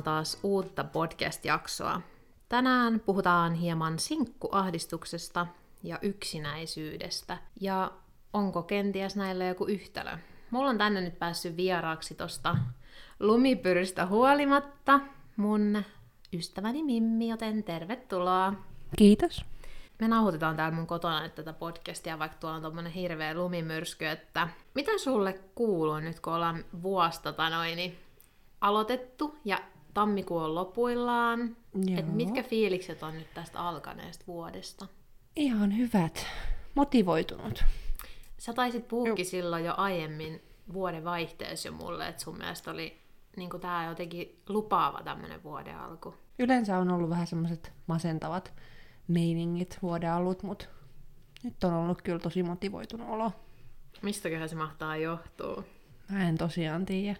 kuuntelemaan taas uutta podcast-jaksoa. Tänään puhutaan hieman sinkkuahdistuksesta ja yksinäisyydestä. Ja onko kenties näillä joku yhtälö? Mulla on tänne nyt päässyt vieraaksi tosta lumipyrystä huolimatta mun ystäväni Mimmi, joten tervetuloa. Kiitos. Me nauhoitetaan täällä mun kotona nyt tätä podcastia, vaikka tuolla on tommonen hirveä lumimyrsky, että mitä sulle kuuluu nyt, kun ollaan vuosta noin, niin aloitettu ja tammikuun lopuillaan. Et mitkä fiilikset on nyt tästä alkaneesta vuodesta? Ihan hyvät. Motivoitunut. Sä taisit puhukin silloin jo aiemmin vuoden vaihteessa jo mulle, että sun mielestä oli niin tämä jotenkin lupaava tämmöinen vuoden alku. Yleensä on ollut vähän semmoiset masentavat meiningit vuoden alut, mutta nyt on ollut kyllä tosi motivoitunut olo. Mistäköhän se mahtaa johtua? Mä en tosiaan tiedä.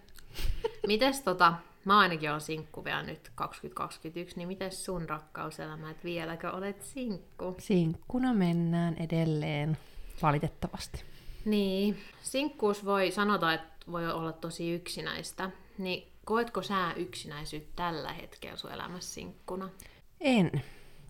Mites tota, mä ainakin on sinkku vielä nyt 2021, niin miten sun rakkauselämä, että vieläkö olet sinkku? Sinkkuna mennään edelleen, valitettavasti. Niin, sinkkuus voi, sanota, että voi olla tosi yksinäistä, niin koetko sä yksinäisyyttä tällä hetkellä sun elämässä sinkkuna? En,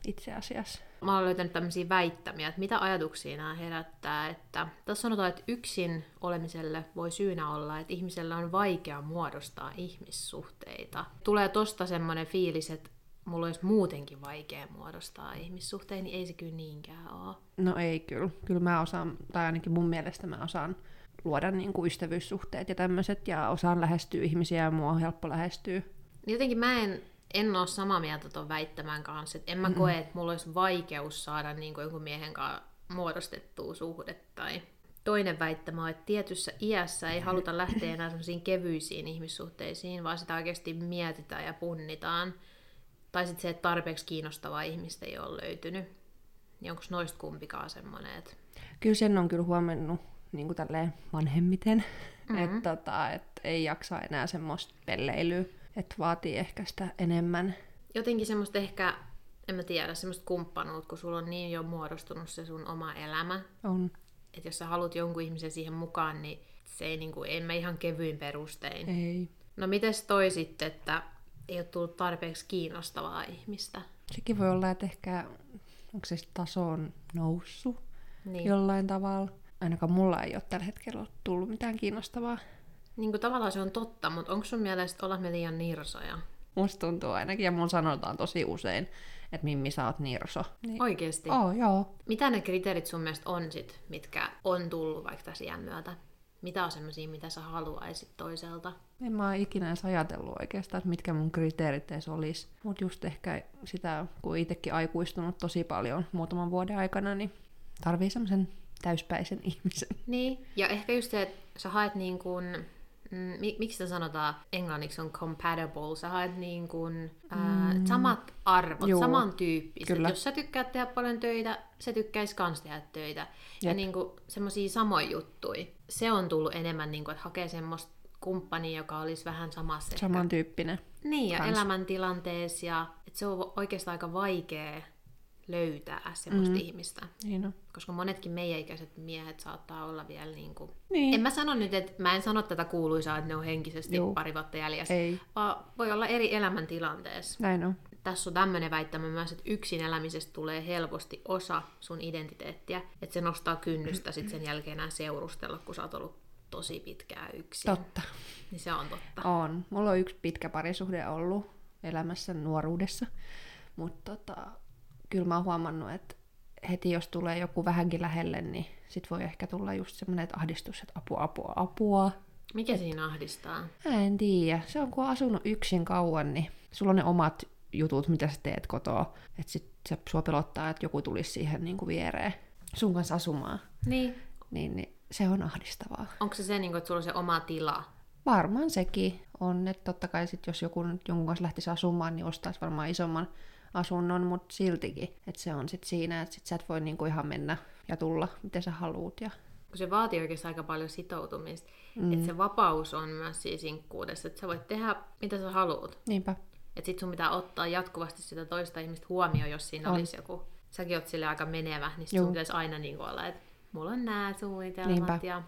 itse asiassa. Mä olen löytänyt tämmöisiä väittämiä, että mitä ajatuksia nämä herättää. Että tässä sanotaan, että yksin olemiselle voi syynä olla, että ihmisellä on vaikea muodostaa ihmissuhteita. Tulee tosta semmoinen fiilis, että mulla olisi muutenkin vaikea muodostaa ihmissuhteita, niin ei se kyllä niinkään ole. No ei kyllä. Kyllä mä osaan, tai ainakin mun mielestä mä osaan luoda niin kuin ystävyyssuhteet ja tämmöiset, ja osaan lähestyä ihmisiä, ja mua on helppo lähestyä. Jotenkin mä en en ole samaa mieltä tuon väittämän kanssa. Et en mä koe, että mulla olisi vaikeus saada niin kuin jonkun miehen kanssa muodostettua suhde. Tai toinen väittämä on, että tietyssä iässä ei haluta lähteä enää semmoisiin kevyisiin ihmissuhteisiin, vaan sitä oikeasti mietitään ja punnitaan. Tai sitten se, että tarpeeksi kiinnostavaa ihmistä ei ole löytynyt. Niin onko noista kumpikaan semmoinen? Että... Kyllä sen on kyllä huomannut niin kuin vanhemmiten, mm-hmm. että tota, et ei jaksa enää semmoista pelleilyä että vaatii ehkä sitä enemmän. Jotenkin semmoista ehkä, en mä tiedä, semmoista kumppanuutta, kun sulla on niin jo muodostunut se sun oma elämä. On. Että jos sä haluat jonkun ihmisen siihen mukaan, niin se ei niinku, en mä ihan kevyin perustein. Ei. No mites toi sitten, että ei ole tullut tarpeeksi kiinnostavaa ihmistä? Sekin voi olla, että ehkä onko se taso on noussut niin. jollain tavalla. Ainakaan mulla ei ole tällä hetkellä tullut mitään kiinnostavaa niin kuin tavallaan se on totta, mutta onko sun mielestä olla me liian nirsoja? Musta tuntuu ainakin, ja mun sanotaan tosi usein, että Mimmi, sä oot nirso. Niin... Oikeesti? Oh, joo. Mitä ne kriteerit sun mielestä on sit, mitkä on tullut vaikka tässä iän myötä? Mitä on semmoisia, mitä sä haluaisit toiselta? En mä ikinä edes ajatellut oikeastaan, että mitkä mun kriteerit edes olisi. Mutta just ehkä sitä, kun itsekin aikuistunut tosi paljon muutaman vuoden aikana, niin tarvii semmoisen täyspäisen ihmisen. Niin, ja ehkä just se, että sä haet niin kuin mm, miksi se sanotaan englanniksi on compatible, sä haet niin kuin, ää, mm. samat arvot, Juu, samantyyppiset. Kyllä. Jos sä tykkäät tehdä paljon töitä, se tykkäisi kans tehdä töitä. Jep. Ja niin kuin semmosia samoja juttuja. Se on tullut enemmän, niin kuin, että hakee semmoista kumppania, joka olisi vähän samassa. Samantyyppinen. Niin, ja kans. elämäntilanteessa. Ja että se on oikeastaan aika vaikea löytää semmoista mm. ihmistä. Niin on. Koska monetkin meidän ikäiset miehet saattaa olla vielä niin kuin... Niin. En mä sano nyt, että mä en sano tätä kuuluisaa, että ne on henkisesti Juu. pari vuotta jäljessä. Ei. Vaan voi olla eri elämäntilanteessa. Näin on. Tässä on tämmöinen väittämä myös, että yksin elämisestä tulee helposti osa sun identiteettiä. Että se nostaa kynnystä sitten sen jälkeen enää seurustella, kun sä oot ollut tosi pitkään yksin. Totta. Niin se on totta. On. Mulla on yksi pitkä parisuhde ollut elämässä nuoruudessa. Mutta tota, kyllä mä oon huomannut, että heti jos tulee joku vähänkin lähelle, niin sit voi ehkä tulla just semmoinen että ahdistus, että apua, apua, apua. Mikä Et, siinä ahdistaa? Mä en tiedä. Se on kun on asunut yksin kauan, niin sulla on ne omat jutut, mitä sä teet kotoa. Että sit se sua pelottaa, että joku tulisi siihen niin kuin viereen sun kanssa asumaan. Niin. Niin, niin se on ahdistavaa. Onko se se, niin kuin, että sulla on se oma tila? Varmaan sekin on, että totta kai sit, jos joku jonkun kanssa lähtisi asumaan, niin ostaisi varmaan isomman asunnon, mutta siltikin. Että se on sitten siinä, että sit sä et voi niinku ihan mennä ja tulla, miten sä haluut. Ja... Kun se vaatii oikeastaan aika paljon sitoutumista. Mm. Että se vapaus on myös siinä sinkkuudessa, että sä voit tehdä mitä sä haluut. Niinpä. Että sit sun pitää ottaa jatkuvasti sitä toista ihmistä huomioon, jos siinä on. olisi joku... Säkin oot sille aika menevä, niin sun pitäisi aina niin olla, että mulla on nämä suunnitelmat Niinpä. ja...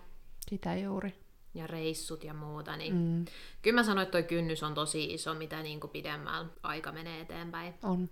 Sitä juuri. Ja reissut ja muuta, niin mm. kyllä mä sanoin, että toi kynnys on tosi iso, mitä niin kuin pidemmällä aika menee eteenpäin. On.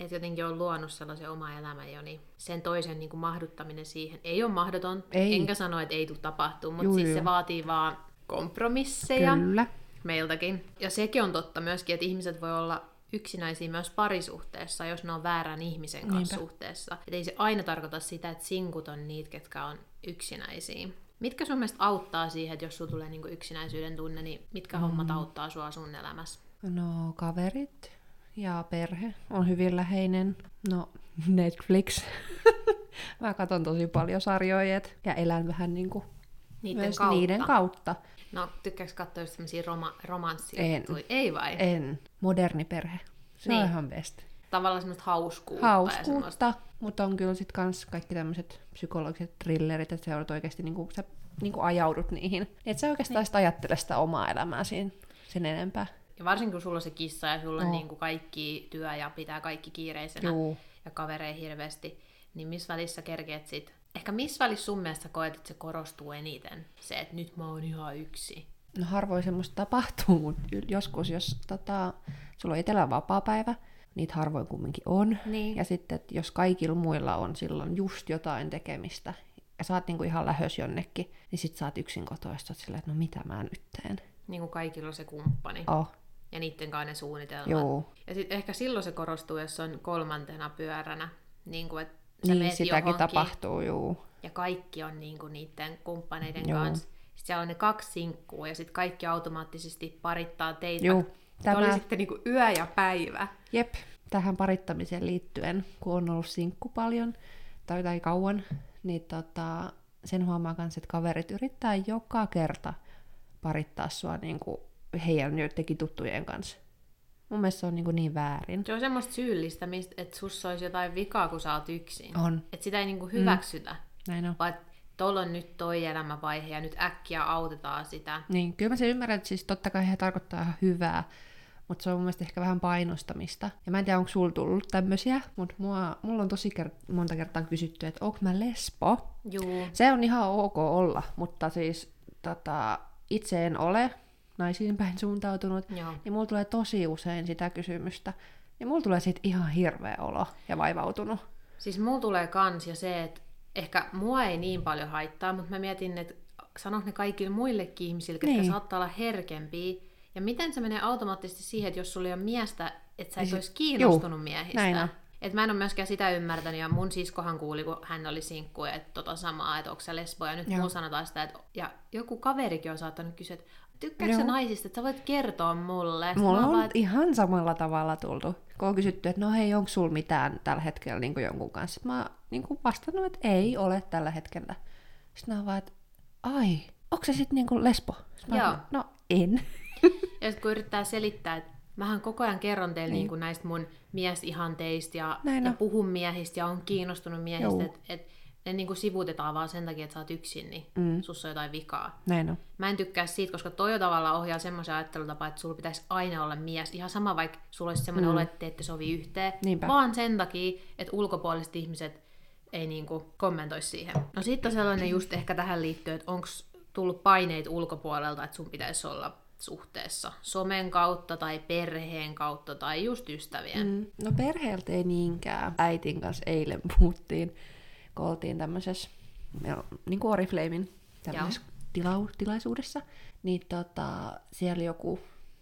Että jotenkin on luonut sellaisen oma elämän jo, niin sen toisen niin kuin mahduttaminen siihen ei ole mahdoton. Ei. Enkä sano, että ei tule tapahtuu, mutta Juu, siis se vaatii vaan kompromisseja Kyllä. meiltäkin. Ja sekin on totta myöskin, että ihmiset voi olla yksinäisiä myös parisuhteessa, jos ne on väärän ihmisen kanssa Niinpä. suhteessa. Et ei se aina tarkoita sitä, että sinkut on niitä, ketkä on yksinäisiä. Mitkä sun mielestä auttaa siihen, että jos sulla tulee niinku yksinäisyyden tunne, niin mitkä mm. hommat auttaa sua sun elämässä? No kaverit ja perhe on hyvin läheinen. No Netflix. Mä katson tosi paljon sarjoja ja elän vähän niinku Niiden myös kautta. niiden kautta. No, tykkääks katsoa just tämmöisiä roma- romanssia? En. Ei vai? En. Moderni perhe. Se Niin. on ihan best. Tavallaan semmoista hauskuutta. Ja semmoista. Hauskuutta, mutta on kyllä sit kans kaikki tämmöiset psykologiset thrillerit, että sä oikeasti niinku, sä niinku ajaudut niihin. Että sä oikeastaan niin. sit ajattele sitä omaa elämää siinä sen enempää. Ja varsinkin kun sulla on se kissa ja sulla on No. niinku kaikki työ ja pitää kaikki kiireisenä Juu. ja kavereja hirveästi, niin missä välissä kerkeet sit? Ehkä missä välissä sun mielestä koet, että se korostuu eniten? Se, että nyt mä oon ihan yksi. No harvoin semmoista tapahtuu, mutta joskus, jos tota, sulla on itsellä vapaa-päivä, niitä harvoin kumminkin on. Niin. Ja sitten, että jos kaikilla muilla on silloin just jotain tekemistä, ja sä oot niinku ihan lähös jonnekin, niin sit sä oot yksin kotoista silleen, että no mitä mä nyt teen. Niin kuin kaikilla on se kumppani. Oh, Ja niiden kanssa ne suunnitelmat. Joo. Ja sitten ehkä silloin se korostuu, jos on kolmantena pyöränä. Niin kuin, että sä niin meet sitäkin johonkin, tapahtuu, juu. ja kaikki on niin kuin niiden kumppaneiden kanssa. Sitten siellä on ne kaksi sinkkua ja sitten kaikki automaattisesti parittaa teitä. Juu, Tämä... oli sitten niin kuin yö ja päivä. Jep, tähän parittamiseen liittyen, kun on ollut sinkku paljon tai, tai kauan, niin tota, sen huomaa myös, että kaverit yrittää joka kerta parittaa sua niin kuin heidän joidenkin tuttujen kanssa. Mun mielestä se on niin, kuin niin väärin. Se on semmoista syyllistämistä, että sussa olisi jotain vikaa, kun sä oot yksin. On. Että sitä ei niin kuin hyväksytä, Näin on. vaan tuolla on nyt toi elämänvaihe ja nyt äkkiä autetaan sitä. Niin, kyllä mä sen ymmärrän, että siis totta kai he tarkoittaa ihan hyvää, mutta se on mun mielestä ehkä vähän painostamista. Ja mä en tiedä, onko sulla tullut tämmöisiä, mutta mua, mulla on tosi kert- monta kertaa kysytty, että onko mä lesbo? Juu. Se on ihan ok olla, mutta siis tota, itse en ole naisiin päin suuntautunut, Joo. niin mulla tulee tosi usein sitä kysymystä. Ja mulla tulee siitä ihan hirveä olo ja vaivautunut. Siis mulla tulee kans ja se, että ehkä mua ei niin paljon haittaa, mutta mä mietin, että sanot ne kaikille muillekin ihmisille, Niin. saattaa olla herkempiä. Ja miten se menee automaattisesti siihen, että jos sulla ei ole miestä, että sä et Niin olisi kiinnostunut juu, miehistä. näin on. Et mä en ole myöskään sitä ymmärtänyt, ja mun siskohan kuuli, kun hän oli sinkku, että tota samaa, että onko sä lesbo, ja nyt Joo. mulla sanotaan sitä, että ja joku kaverikin on saattanut kysyä, että tykkääkö naisista, että sä voit kertoa mulle. Sit Mulla mä on vaan, että ihan samalla tavalla tultu, kun on kysytty, että no hei, onko sulla mitään tällä hetkellä niin jonkun kanssa. Sitten mä oon niin vastannut, että ei ole tällä hetkellä. Sitten mä vaan, että ai, onko se sitten niin lesbo? Sitten mä Joo. oon, no en. Ja kun yrittää selittää, että mähän koko ajan kerron teille niin. Niin näistä mun miesihanteista ja, Näin ja on. puhun miehistä ja on kiinnostunut miehistä, että et, ne niin kuin sivuutetaan vaan sen takia, että sä oot yksin, niin mm. sussa on jotain vikaa. Näin on. Mä en tykkää siitä, koska toi jo tavallaan ohjaa semmoisen ajattelutapaa, että sulla pitäisi aina olla mies. Ihan sama, vaikka sulla olisi semmoinen mm. olo, että te ette sovi yhteen. Niinpä. Vaan sen takia, että ulkopuoliset ihmiset ei niinku kommentoisi siihen. No sitten on sellainen just ehkä tähän liittyen, että onko tullut paineita ulkopuolelta, että sun pitäisi olla suhteessa somen kautta tai perheen kautta tai just ystävien. Mm. No perheeltä ei niinkään. Äitin kanssa eilen puhuttiin, kun oltiin tämmöisessä, niin kuin Oriflamein tämmöisessä tilau, tilaisuudessa, niin tota, siellä joku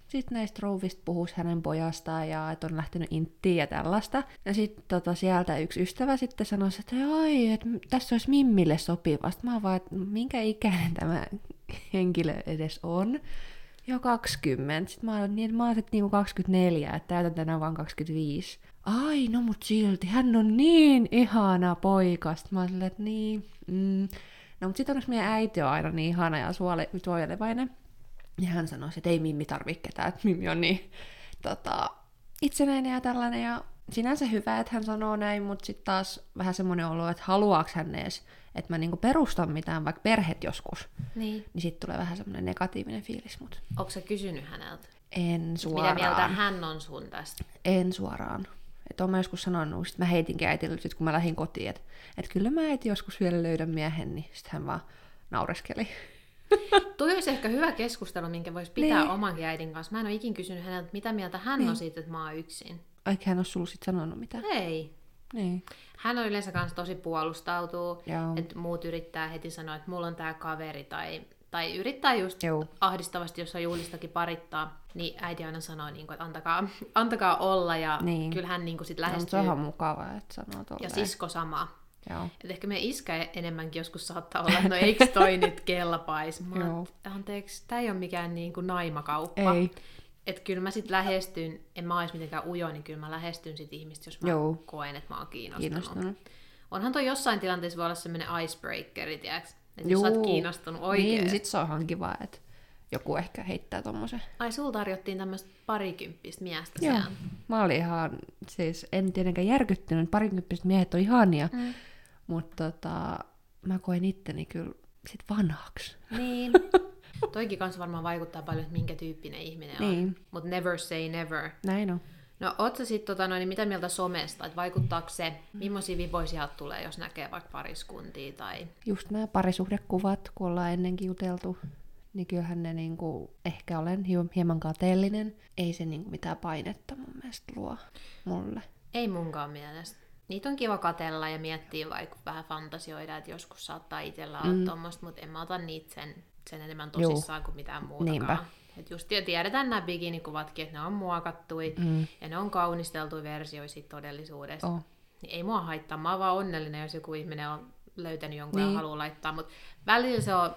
sitten näistä rouvista puhuisi hänen pojastaan ja että on lähtenyt inttiin ja tällaista. Ja sitten tota, sieltä yksi ystävä sitten sanoi, että ai, että tässä olisi Mimmille sopiva. Sitten mä oon vaan, että minkä ikäinen tämä henkilö edes on. Jo 20. Sitten mä oon niin, mä oon niinku 24, että täytän tänään vaan 25. Ai, no mut silti, hän on niin ihana poika. Sitten mä oon silleen, että niin, mm. No mut sit onneksi meidän äiti on aina niin ihana ja suole- suojelevainen. Ja hän sanoi, että ei Mimmi tarvitse ketään, että Mimmi on niin tota, itsenäinen ja tällainen. Ja sinänsä hyvä, että hän sanoo näin, mutta sitten taas vähän semmoinen olo, että haluaako hän edes, että mä niinku perustan mitään, vaikka perheet joskus. Niin. Niin sitten tulee vähän semmoinen negatiivinen fiilis, mutta Onko sä kysynyt häneltä? en suoraan. Mitä mieltä hän on sun tästä? En suoraan. Että oon mä joskus sanonut, sit mä heitinkin äitille, sit kun mä lähdin kotiin, että et kyllä mä äiti joskus vielä löydän miehen, niin sit hän vaan naureskeli. Toi olisi ehkä hyvä keskustelu, minkä voisi pitää Niin. omankin äidin kanssa. Mä en ole ikin kysynyt häneltä, mitä mieltä hän Niin. on siitä, että mä oon yksin. Eikä hän ole sulla sit sanonut mitään. Ei. Niin. Hän on yleensä kanssa tosi puolustautuu, Joo. että muut yrittää heti sanoa, että mulla on tää kaveri, tai, tai yrittää just Joo. ahdistavasti, jos on juhlistakin parittaa, niin äiti aina sanoo, niin kuin, että antakaa, antakaa olla, ja Niin. kyllä hän niin kuin sit No, mutta se lähestyy. on ihan mukavaa, että sanoo ja tolleen. sisko sama. Joo. Et ehkä meidän iskä enemmänkin joskus saattaa olla, että no eikö toi nyt kelpais? Mä oon, Joo. että anteeksi, tää ei ole mikään niin kuin naimakauppa. Ei. Että kyllä mä sit lähestyn, en mä ois mitenkään ujo, niin kyllä mä lähestyn sit ihmistä, jos mä Joo. koen, että mä oon kiinnostunut. Kiinnostunut. Onhan toi jossain tilanteessa voi olla semmoinen icebreakeri, tiedäks? Että jos sä oot kiinnostunut oikein. Niin, sit se on ihan kiva, että joku ehkä heittää tommosen. Ai, sul tarjottiin tämmöistä parikymppistä miestä Joo. siellä. Mä olin ihan, siis en tietenkään järkyttynyt, parinkymppiset miehet on ihania, Mm. mutta tota, mä koen itteni kyllä sit vanhaksi. Niin. Toikin kanssa varmaan vaikuttaa paljon, että minkä tyyppinen ihminen on. Niin. Mutta never say never. Näin on. No, oot sä sit, tota, noin, niin mitä mieltä somesta? Että vaikuttaako se, millaisia sieltä tulee, jos näkee vaikka pariskuntia tai... Just nämä parisuhdekuvat, kun ollaan ennenkin juteltu, niin kyllähän ne niinku, ehkä olen hi- hieman kateellinen. Ei se niinku mitään painetta mun mielestä luo mulle. Ei munkaan mielestä. Niitä on kiva katella ja miettiä vaikka vähän fantasioida, että joskus saattaa itsellä olla mm. tommoista, mutta en mä ota niitä sen, sen enemmän tosissaan kuin mitään muutakaan. Niinpä. Et just tiedetään nämä bikinikuvatkin, että ne on muokattui Mm. ja ne on kaunisteltuja versioita siitä todellisuudesta. Oh. Niin ei mua haittaa, mä oon vaan onnellinen, jos joku ihminen on löytänyt jonkun niin. Ja haluaa laittaa, mutta välillä se on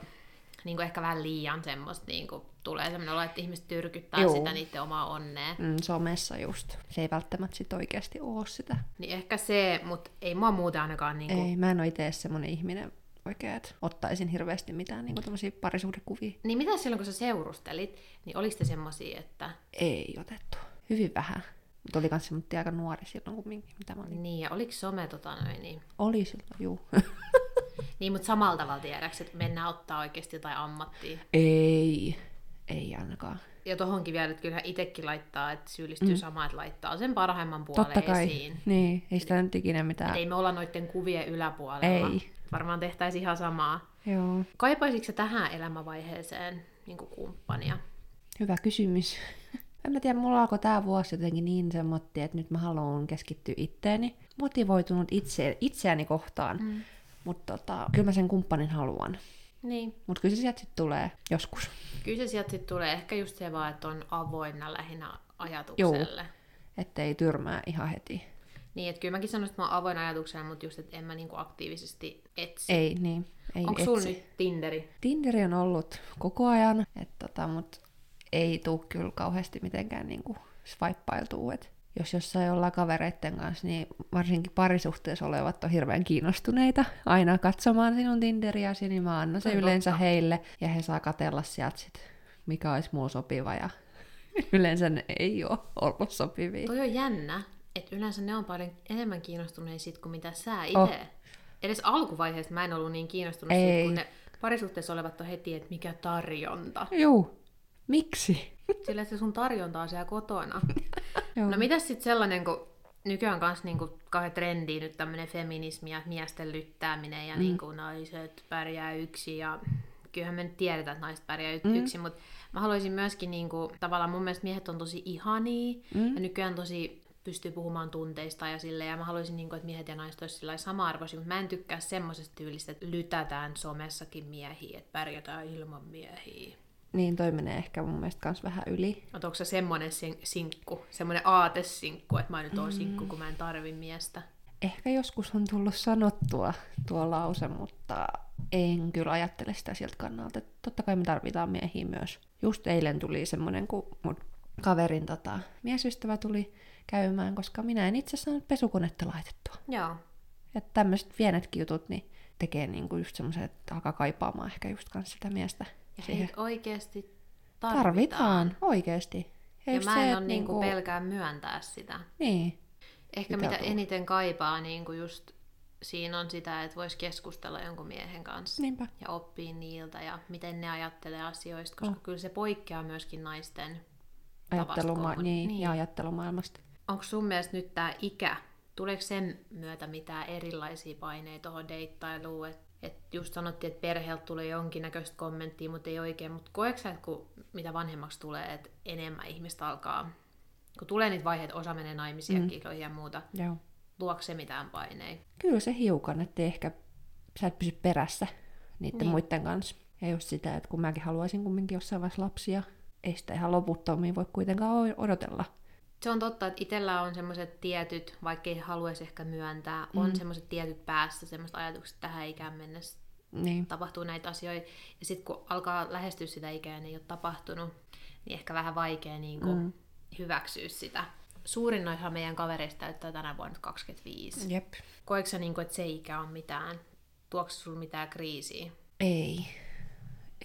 niin kuin ehkä vähän liian semmoista, niin kuin, tulee semmoinen olo, että ihmiset tyrkyttää Joo. sitä niiden omaa onnea. Mm, somessa just. Se ei välttämättä sit oikeasti oo sitä. Niin ehkä se, mutta ei mua muuten ainakaan niin kuin, Ei, mä en ole itse semmonen ihminen oikein, että ottaisin hirveästi mitään tämmöisiä parisuhdekuvia. Niin mitä silloin, kun sä seurustelit, niin oliko te semmosia, että... Ei otettu. Hyvin vähän. Mutta oli kans semmoinen aika nuori silloin kumminkin, mitä mä olin. Niin, ja oliko some tota noin, niin... Oli silloin, juu. Niin, mutta samalla tavalla tiedäks, että mennään ottaa oikeasti jotain ammattia. ei, ei ainakaan. Ja tohonkin vielä, että kyllähän itsekin laittaa, että syyllistyy mm. samaan, että laittaa sen parhaimman puolen Totta kai. esiin. Niin, ei sitä nyt ikinä mitään. Et ei me olla noiden kuvien yläpuolella. Ei. Varmaan tehtäisiin ihan samaa. Joo, Kaipaisitko tähän elämänvaiheeseen niin kumppania? hyvä kysymys. En mä tiedä, mulla alkoi tää vuosi jotenkin niin semmotti, että nyt mä haluan keskittyä itteeni. Motivoitunut itse, itseäni kohtaan. Mm. Mutta tota, kyllä mä sen kumppanin haluan. Niin. Mutta kyllä se sieltä sitten tulee joskus. Kyllä se sieltä sitten tulee ehkä just se vaan, että on avoinna lähinnä ajatukselle. Ettei tyrmää ihan heti. Niin, että kyllä mäkin sanoisin, että mä oon avoin ajatukselle, mutta just, että en mä niinku aktiivisesti etsi. Ei, niin. Ei Onko sulla nyt Tinderi? Tinderi on ollut koko ajan, et tota, mutta ei tuu kyllä kauheasti mitenkään niinku swipeailtuu. Et jos jossain ollaan kavereitten kanssa, niin varsinkin parisuhteessa olevat on hirveän kiinnostuneita aina katsomaan sinun Tinderiäsi, niin mä annan se on yleensä totta. heille, ja he saa katella sieltä sit, mikä olisi mulla sopiva, ja yleensä ne ei ole ollut sopivia. Toi on jännä, että yleensä ne on paljon enemmän kiinnostuneita sit kuin mitä sä itse. Oh. Edes alkuvaiheessa mä en ollut niin kiinnostunut Ei. siitä, kun ne parisuhteessa olevat on heti, että mikä tarjonta. Juu, miksi? Sillä se sun tarjonta on siellä kotona. No mitäs sitten sellainen, kun nykyään kanssa niinku kauhean trendiä nyt tämmöinen feminismi ja miesten lyttääminen ja mm. niinku naiset pärjää yksin ja kyllähän me nyt tiedetään, että naiset pärjää mm. yksin, mutta mä haluaisin myöskin niinku, tavallaan mun mielestä miehet on tosi ihania mm. ja nykyään tosi pystyy puhumaan tunteista ja sille ja mä haluaisin, niinku, että miehet ja naiset olisivat sama-arvoisia, mutta mä en tykkää semmoisesta tyylistä, että lytätään somessakin miehiä, että pärjätään ilman miehiä. Niin toi menee ehkä mun mielestä kans vähän yli. Onko se semmoinen sin- sinkku, semmoinen aatesinkku, että mä nyt oon sinkku, kun mä en tarvi miestä? Ehkä joskus on tullut sanottua tuo lause, mutta en kyllä ajattele sitä sieltä kannalta. että Totta kai me tarvitaan miehiä myös. Just eilen tuli semmoinen, kun mun kaverin tota, miesystävä tuli käymään, koska minä en itse saanut pesukonetta laitettua. Joo. Että tämmöiset pienetkin jutut niin tekee niinku just semmoisen, että alkaa kaipaamaan ehkä just kans sitä miestä. Ja siihen. oikeasti tarvitaan. Tarvitaan, oikeesti. Ja just mä se, en ole niinku pelkää myöntää sitä. Niin, Ehkä Mitä mitä tuo? eniten kaipaa niinku just siinä on sitä, että voisi keskustella jonkun miehen kanssa. niinpä. Ja oppia niiltä ja miten ne ajattelee asioista, koska Oh. kyllä se poikkeaa myöskin naisten Ajatteluma- niin, kommuni- ja ajattelumaailmasta. Onko sun mielestä nyt tämä ikä, tuleeko sen myötä mitään erilaisia paineita tuohon deittailuun, että että just sanottiin, että perheeltä tulee jonkinnäköistä kommenttia, mutta ei oikein. Mutta koetko sä, että kun mitä vanhemmaksi tulee, että enemmän ihmistä alkaa, kun tulee niitä vaiheita, osa menee naimisiin mm. kikloihin ja muuta, Joo. luokse se mitään paineita? Kyllä se hiukan, että ehkä sä et pysy perässä niiden Niin. niin. muiden kanssa. Ja just sitä, että kun mäkin haluaisin kumminkin jossain vaiheessa lapsia, ei sitä ihan loputtomiin voi kuitenkaan odotella. Se on totta, että itsellä on semmoiset tietyt, vaikka ei haluaisi ehkä myöntää, mm. on semmoiset tietyt päässä, semmoiset ajatukset, että tähän ikään mennessä Niin, tapahtuu näitä asioita. Ja sitten kun alkaa lähestyä sitä ikää ja ne ei ole tapahtunut, niin ehkä vähän vaikea niin kuin, mm. hyväksyä sitä. Suurin noihan meidän kavereista täyttää tänä vuonna nyt 25. jep. Koetko sä, niin kuin, että se ikä on mitään? Tuokse sulla mitään kriisiä? Ei.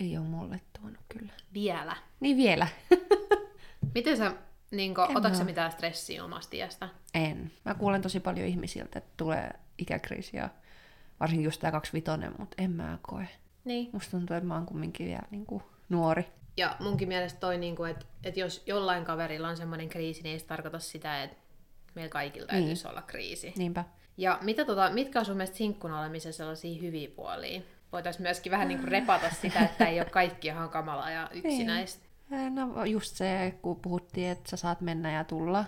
Ei ole mulle tuonut kyllä. Vielä. Niin vielä. Miten sä, niin kuin, En otatko sä mitään stressiä omasta iästä? En. Mä kuulen tosi paljon ihmisiltä, että tulee ikäkriisi ja varsinkin just tää 25, mutta en mä koe. Niin. Musta tuntuu, että mä oon kumminkin vielä niin kuin nuori. Ja munkin mielestä toi, niin kuin, että, että jos jollain kaverilla on semmoinen kriisi, niin ei se tarkoita sitä, että meillä kaikilla täytyisi olla kriisi. Niinpä. Ja mitä tota, mitkä on sun mielestä sinkkuna olemisen sellaisia hyviä puolia? Voitaisiin myöskin vähän niin kuin repata sitä, että ei ole kaikki ihan kamalaa ja yksinäistä. Ää, No just se, kun puhuttiin, että sä saat mennä ja tulla,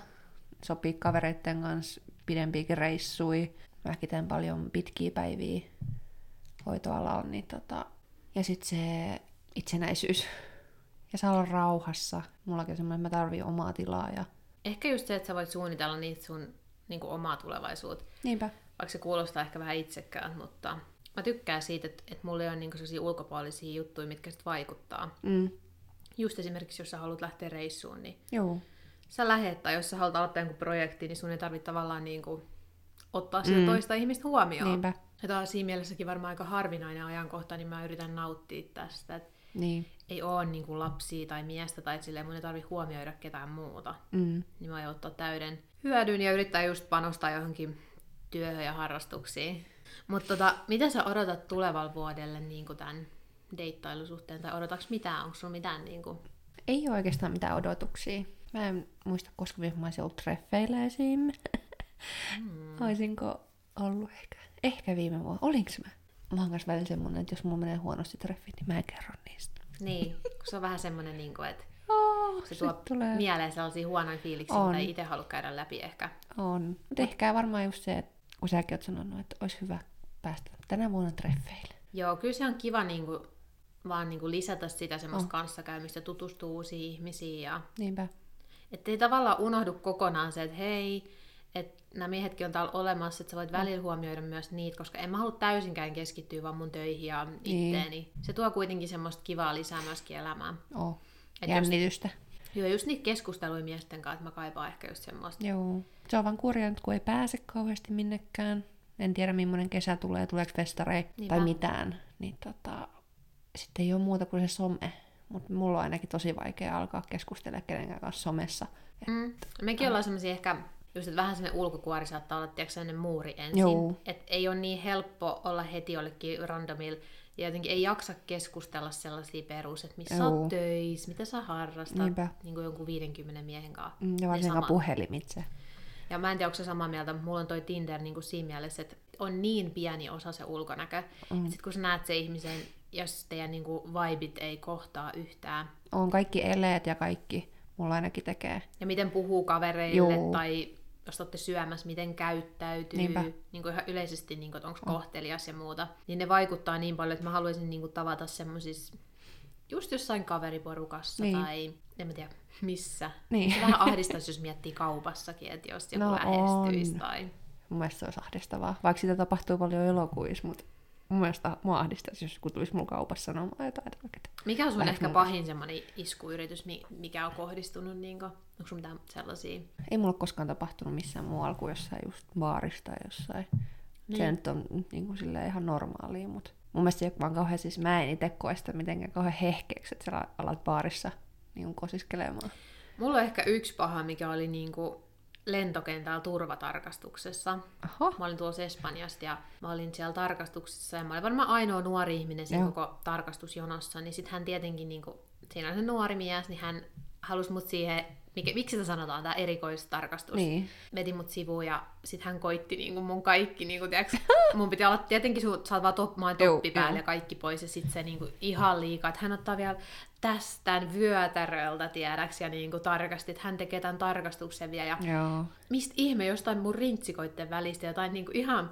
sopii kavereitten kanssa pidempiäkin reissui. Mäkin teen paljon pitkiä päiviä hoitoalalla, niin tota... Ja sitten se itsenäisyys. Ja saa olla rauhassa. Mullakin on semmoinen, että mä omaa tilaa ja... Ehkä just se, että sä voit suunnitella niitä sun niin kuin omaa tulevaisuutta. Niinpä. Vaikka se kuulostaa ehkä vähän itsekään, mutta mä tykkään siitä, että, että mulla ei ole niin sellaisia ulkopuolisia juttuja, mitkä sit vaikuttaa. Mm. Just esimerkiksi, jos sä haluat lähteä reissuun, niin Joo. sä lähet, tai jos sä haluat aloittaa jonkun projektin, niin sun ei tarvitse tavallaan niin kuin ottaa sitä mm. toista ihmistä huomioon. Niinpä. Ja tää on siinä mielessäkin varmaan aika harvinainen ajankohta, niin mä yritän nauttia tästä, että Niin. ei ole niin kuin lapsia tai miestä tai että silleen mun ei tarvitse huomioida ketään muuta. Mm. Niin mä aion ottaa täyden hyödyn ja yrittää just panostaa johonkin työhön ja harrastuksiin. Mutta tota, mitä sä odotat tulevalle vuodelle niin tämän deittailusuhteen, tai odotaks mitään? Onko sulla mitään niin kuin... Ei ole oikeastaan mitään odotuksia. Mä en muista, koska mä olisin ollut treffeillä esim. Mm. Olisinko ollut ehkä? Ehkä viime vuonna. Olinko mä? Mä oon kanssa välillä semmonen, että jos mulla menee huonosti treffit, niin mä en kerro niistä. Niin, kun se on vähän semmoinen, niin kuin, että Oh, se tuo tulee. mieleen sellaisia huonoja fiiliksiä, mitä ei itse halua käydä läpi ehkä. On. Mutta ehkä varmaan just se, että kun säkin oot sanonut, että olisi hyvä päästä tänä vuonna treffeille. Joo, kyllä se on kiva niin kuin, vaan niin kuin lisätä sitä semmoista On. kanssakäymistä, tutustua uusiin ihmisiin ja Niinpä. Että ei tavallaan unohdu kokonaan se, että hei, että nämä miehetkin on täällä olemassa, että sä voit välillä huomioida myös niitä, koska en mä halua täysinkään keskittyä vaan mun töihin ja Niin. itteeni. Se tuo kuitenkin semmoista kivaa lisää myöskin elämään. Et Jännitystä. Joo, just niitä keskusteluja miesten kanssa, että mä kaipaan ehkä just semmoista. Joo. Se on vaan kurjaa nyt, kun ei pääse kauheasti minnekään. En tiedä, millainen kesä tulee, tuleeko festareja Niinpä. tai mitään. Niin tota, sitten ei ole muuta kuin se some. Mutta mulla on ainakin tosi vaikea alkaa keskustella kenenkään kanssa somessa. Mm. Mekin ollaan semmoisia ehkä, just että vähän semmoinen ulkokuori saattaa olla, tiedätkö, muuri ensin. Joo. Et ei ole niin helppo olla heti jollekin randomilla ja jotenkin ei jaksa keskustella sellaisia perus, että missä sä Joo. oot töissä, mitä sä harrastat, Niinpä. niin kuin jonkun 50 miehen kanssa. Mm, Ja varsinkaan puhelimitse. Ja mä en tiedä, onko se samaa mieltä, mutta mulla on toi Tinder niin kuin siinä mielessä, että on niin pieni osa se ulkonäkö. Mm. Sitten kun sä näet se ihmisen, jos teidän niin kuin vibit ei kohtaa yhtään, On kaikki eleet ja kaikki. Mulla ainakin tekee. ja miten puhuu kavereille, Joo. tai jos te olette syömässä, miten käyttäytyy, Niinpä. niin kuin ihan yleisesti, niin kuin, että onko kohtelias ja muuta, niin ne vaikuttaa niin paljon, että mä haluaisin niin kuin, tavata semmoisissa just jossain kaveriporukassa Niin. tai en mä tiedä missä. Niin. Se vähän ahdistaisi, jos miettii kaupassakin, että jos joku No lähestyisi on. tai... Mun mielestä se olisi ahdistavaa. Vaikka sitä tapahtuu paljon elokuvissa, mutta mun mielestä mua ahdistaisi, jos joku tulisi mun kaupassa sanomaan jotain. Että Mikä on sun ehkä mun pahin semmoinen iskuyritys, mi- mikä on kohdistunut, niin kuin, onko sun mitään sellaisia? ei mulla koskaan tapahtunut missään muualla kuin jossain just baarista tai jossain. Niin. Se nyt on niin kuin, silleen ihan normaalia, mutta mun mielestä se vaan kauhean, siis mä en itse koe sitä mitenkään kauhean hehkeäksi, että sä alat baarissa niin kuin kosiskelemaan. Mulla on ehkä yksi paha, mikä oli niin kuin lentokentällä turvatarkastuksessa. Aha, Mä olin tuossa Espanjasta ja mä olin siellä tarkastuksessa ja mä olin varmaan ainoa nuori ihminen siinä Joo. koko tarkastusjonossa, niin sitten hän tietenkin, niin kuin, siinä on se nuori mies, niin hän halusi mut siihen, mikä, miksi sitä sanotaan, tämä erikoistarkastus. Niin. Veti mut sivuun ja sit hän koitti niinku mun kaikki, niinku, tiiäks, mun piti olla tietenkin, su, saat vaan top, mä toppi päällä juu. ja kaikki pois ja sit se niinku ihan liikaa, että hän ottaa vielä tästä vyötäröltä, tiedäks, ja niinku tarkasti, että hän tekee tämän tarkastuksen vielä ja Joo. mistä ihme jostain mun rintsikoitten välistä jotain niinku ihan...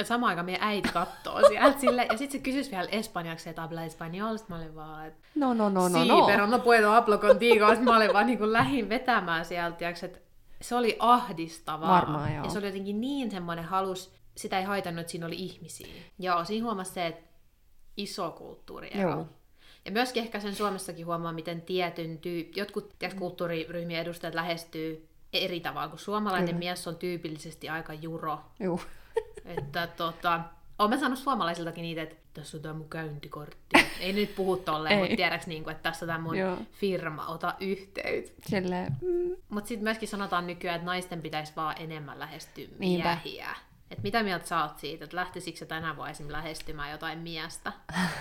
Ja samaan aikaan meidän äiti kattoo sieltä sille, ja sitten se kysyisi vielä espanjaksi, että habla español, sit mä olin vaan, että No, no, no, no, no. pero no puedo hablo contigo, sit mä olin vaan niinku lähin vetämään sieltä, tiiäks, että se oli ahdistavaa. Varmaan, joo. Ja se oli jotenkin niin semmoinen halus, sitä ei haitannut, että siinä oli ihmisiä. Joo, siinä huomasi se, että iso kulttuuri Joo. Ja myöskin ehkä sen Suomessakin huomaa, miten tietyn tyyp... jotkut tiiäks, kulttuuriryhmien edustajat lähestyy eri tavalla, kun suomalainen Kyllä. mies on tyypillisesti aika juro. Juu. Että tota, olen saanut suomalaisiltakin niitä, että tässä on tämä mun käyntikortti. Ei nyt puhu tolleen, mutta tiedäks niin kuin, että tässä on tämä mun Joo. firma, ota yhteyttä. Silleen, mm, Mutta sitten myöskin sanotaan nykyään, että naisten pitäisi vaan enemmän lähestyä Niinpä. miehiä. Et mitä mieltä sä oot siitä, että lähtisikö sä tänä vuonna esim. lähestymään jotain miestä?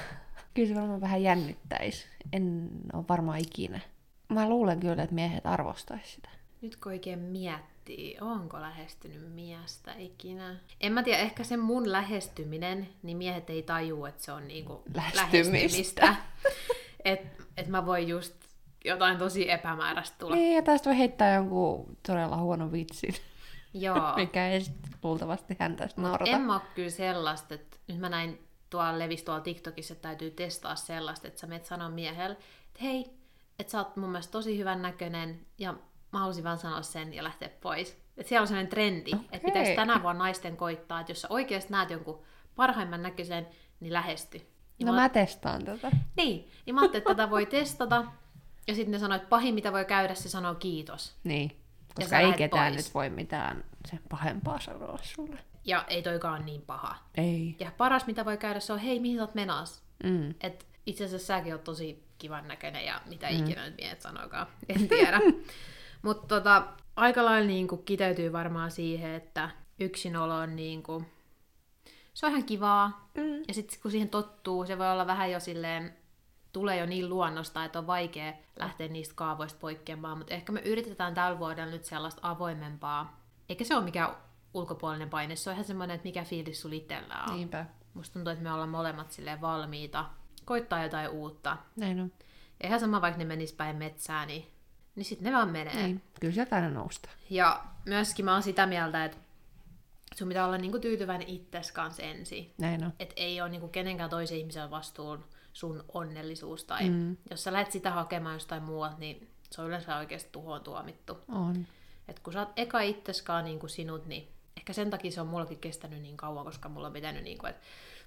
kyllä se varmaan vähän jännittäisi. En ole varmaan ikinä. Mä luulen kyllä, että miehet arvostaisi sitä. Nyt kun oikein miettii, onko lähestynyt miestä ikinä? En mä tiedä, ehkä se mun lähestyminen, niin miehet ei tajuu, että se on niinku Lähestymistä. lähestymistä. että et mä voin just jotain tosi epämääräistä tulla. Niin, ja tästä voi heittää jonkun todella huono vitsin, Joo. mikä ei luultavasti häntä naurata. En mä oo kyllä sellaista, että nyt mä näin tuolla levis tuolla TikTokissa, että täytyy testaa sellaista, että sä menet sanoa miehelle, että hei, että sä oot mun mielestä tosi hyvän näköinen ja mä halusin vaan sanoa sen ja lähteä pois. Että siellä on sellainen trendi, okay. että pitäisi tänä vuonna naisten koittaa, että jos sä oikeasti näet jonkun parhaimman näköisen, niin lähesty. Niin No mä, mä testaan tätä. Niin, niin mä ajattelin, että tätä voi testata. Ja sitten ne sanoi, että pahin mitä voi käydä, se sanoo kiitos. Niin, koska ei ketään pois. nyt voi mitään sen pahempaa sanoa sulle. Ja ei toikaan niin paha. Ei. Ja paras mitä voi käydä, se on hei, mihin sä oot menas? Mm. Et itse asiassa säkin oot tosi kivan näköinen ja mitä mm. ikinä nyt miehet sanoikaan, en tiedä. Mutta tota, aika lailla niinku kiteytyy varmaan siihen, että yksinolo on niinku, se on ihan kivaa. Mm. Ja sitten kun siihen tottuu, se voi olla vähän jo silleen, tulee jo niin luonnosta, että on vaikea lähteä niistä kaavoista poikkeamaan, mutta ehkä me yritetään tällä vuodella nyt sellaista avoimempaa. Eikä se ole mikään ulkopuolinen paine, se on ihan semmoinen, että mikä fiilis sulla itsellä on. Niinpä. Musta tuntuu, että me ollaan molemmat silleen valmiita koittaa jotain uutta. Näin on. Ja ihan sama, vaikka ne menis päin metsään, niin, niin sitten ne vaan menee. Niin. Kyllä sieltä aina nousta. Ja myöskin mä oon sitä mieltä, että sun pitää olla niinku tyytyväinen itses kanssa ensin. Näin on. Että ei ole niinku kenenkään toisen ihmisen vastuun sun onnellisuus. Tai mm. jos sä lähdet sitä hakemaan jostain muualta, niin se on yleensä oikeasti tuhoon tuomittu. On. Et kun sä oot eka itseskaan niin kuin sinut, niin ehkä sen takia se on mullakin kestänyt niin kauan, koska mulla on pitänyt, niin kuin, että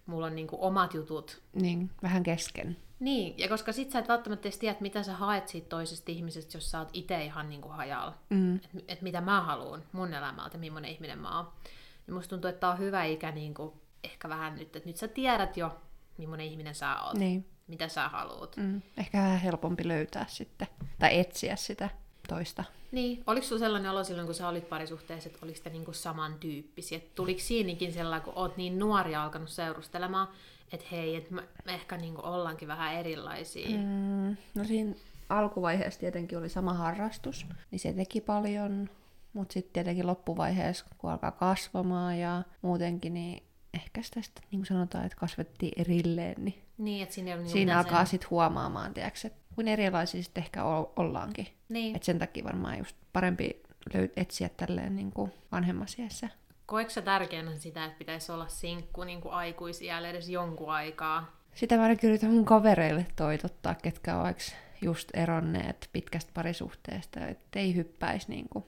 mulla on niin kuin omat jutut. Niin, vähän kesken. Niin, ja koska sit sä et välttämättä edes tiedä, mitä sä haet siitä toisesta ihmisestä, jos sä oot itse ihan niin kuin hajalla. Mm. Että et mitä mä haluan mun elämältä, millainen ihminen mä oon. Niin musta tuntuu, että tää on hyvä ikä niin kuin, ehkä vähän nyt, että nyt sä tiedät jo, millainen ihminen sä oot. Niin. Mitä sä haluat. Mm. Ehkä vähän helpompi löytää sitten. Tai etsiä sitä toista. Niin, oliko sulla sellainen olo silloin, kun sä olit parisuhteessa, että oliko te niinku samantyyppisiä? Et tuliko siinäkin sellainen, kun oot niin nuoria alkanut seurustelemaan, että hei, että me, ehkä niinku ollaankin vähän erilaisia. Mm. No siinä alkuvaiheessa tietenkin oli sama harrastus, niin se teki paljon. Mutta sitten tietenkin loppuvaiheessa, kun alkaa kasvamaan ja muutenkin, niin ehkä sitä sitten, niin kuin sanotaan, että kasvettiin erilleen, niin Niin, että siinä ei ollut niinku siinä alkaa sitten huomaamaan, tiedätkö, että kuin erilaisia sitten ehkä ollaankin. Niin. Et sen takia varmaan just parempi etsiä tälleen niin kuin vanhemmassa iässä. Koetko tärkeänä sitä, että pitäisi olla sinkku niin kuin aikuisiällä edes jonkun aikaa? Sitä mä ainakin yritän mun kavereille toitottaa, ketkä on just eronneet pitkästä parisuhteesta, että ei hyppäisi niin kuin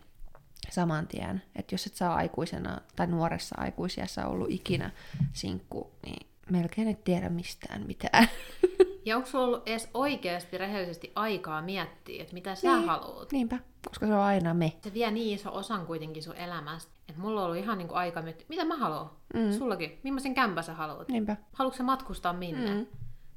saman tien. Että jos et saa aikuisena tai nuoressa aikuisiässä ollut ikinä sinkku, niin melkein et tiedä mistään mitään. Ja onko sulla ollut edes oikeasti rehellisesti aikaa miettiä, että mitä sä Niin. haluat? Niinpä, koska se on aina me. Se vie niin iso osan kuitenkin sun elämästä, että mulla on ollut ihan niin kuin aika miettiä, mitä mä haluan? Mm. Sullakin. Millaisen kämpän sä haluat? Niinpä, Haluatko sä matkustaa minne? Mm.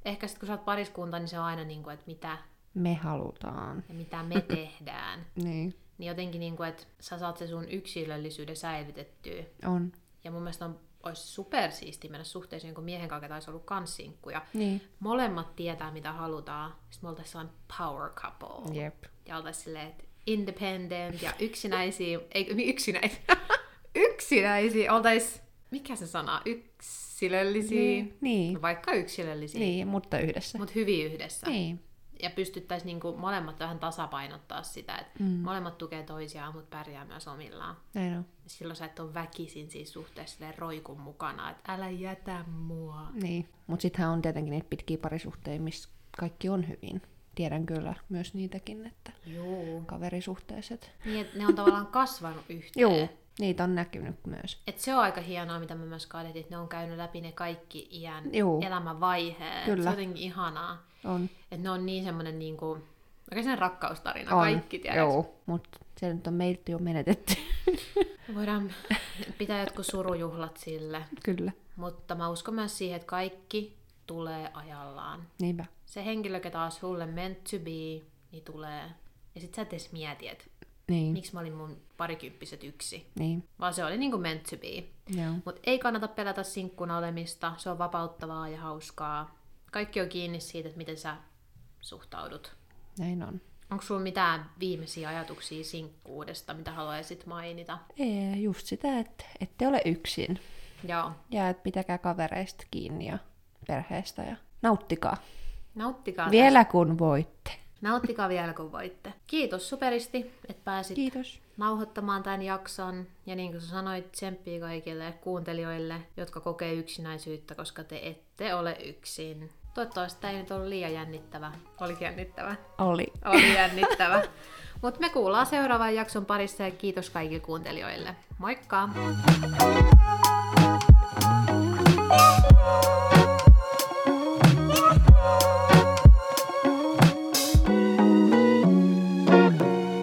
Ehkä sitten kun sä oot pariskunta, niin se on aina niin kuin, että mitä me halutaan. ja mitä me tehdään. Niin, Niin jotenkin niin kuin, että sä saat se sun yksilöllisyyden säilytettyä. on. Ja mun mielestä on, olisi supersiisti mennä suhteeseen jonkun miehen kanssa, olisi ollut kanssinkkuja. Niin, Molemmat tietää, mitä halutaan. Sitten me oltaisiin sellainen power couple. jep. ja oltaisiin silleen, että independent ja yksinäisiä, ei yksinäisiä, yksinäisiä, oltaisiin, mikä se sana, yksilöllisiä, Niin, niin. No vaikka yksilöllisiä, Niin, mutta yhdessä. mutta hyvin yhdessä. Niin. Ja pystyttäisiin niinku molemmat vähän tasapainottaa sitä, että mm. molemmat tukee toisiaan, mutta pärjää myös omillaan. Näin on. Silloin sä et ole väkisin siinä suhteessa roikun mukana, että älä jätä mua. Niin. Mutta sittenhän on tietenkin niitä pitkiä parisuhteita, missä kaikki on hyvin. Tiedän kyllä myös niitäkin, että Joo. kaverisuhteiset. Niin, että ne on tavallaan kasvanut yhteen. Joo, niitä on näkynyt myös. Et se on aika hienoa, mitä me myös kaadettiin, että ne on käynyt läpi ne kaikki iän Juu. elämänvaiheet. Kyllä. Se on jotenkin ihanaa. On. Että ne on niin semmoinen niinku, oikein rakkaustarina, on. kaikki tiedät. Joo, mutta se nyt on meiltä jo menetetty. Me voidaan pitää jotkut surujuhlat sille. kyllä. Mutta mä uskon myös siihen, että kaikki tulee ajallaan. Niinpä. Se henkilö, ketä on sulle meant to be, niin tulee. Ja sit sä et edes mieti, että Niin. miksi mä olin mun parikymppiset yksi. Niin. Vaan se oli niinku meant to be. Mutta ei kannata pelätä sinkkuna olemista, se on vapauttavaa ja hauskaa. Kaikki on kiinni siitä, että miten sä suhtaudut. Näin on. Onko sulla mitään viimeisiä ajatuksia sinkkuudesta, mitä haluaisit mainita? Ei, just sitä, että ette ole yksin. Joo. Ja että pitäkää kavereista kiinni ja perheestä ja nauttikaa. Nauttikaa Vielä kun voitte. tästä. Nauttikaa vielä kun voitte. Kiitos superisti, että pääsit Kiitos. nauhoittamaan tämän jakson. Ja niin kuin sä sanoit, tsemppiä kaikille kuuntelijoille, jotka kokee yksinäisyyttä, koska te ette ole yksin. Toivottavasti tämä ei nyt ollut liian jännittävä. Oli jännittävä. Oli. Oli jännittävä. Mutta me kuullaan seuraavan jakson parissa ja kiitos kaikille kuuntelijoille. Moikka! Thank you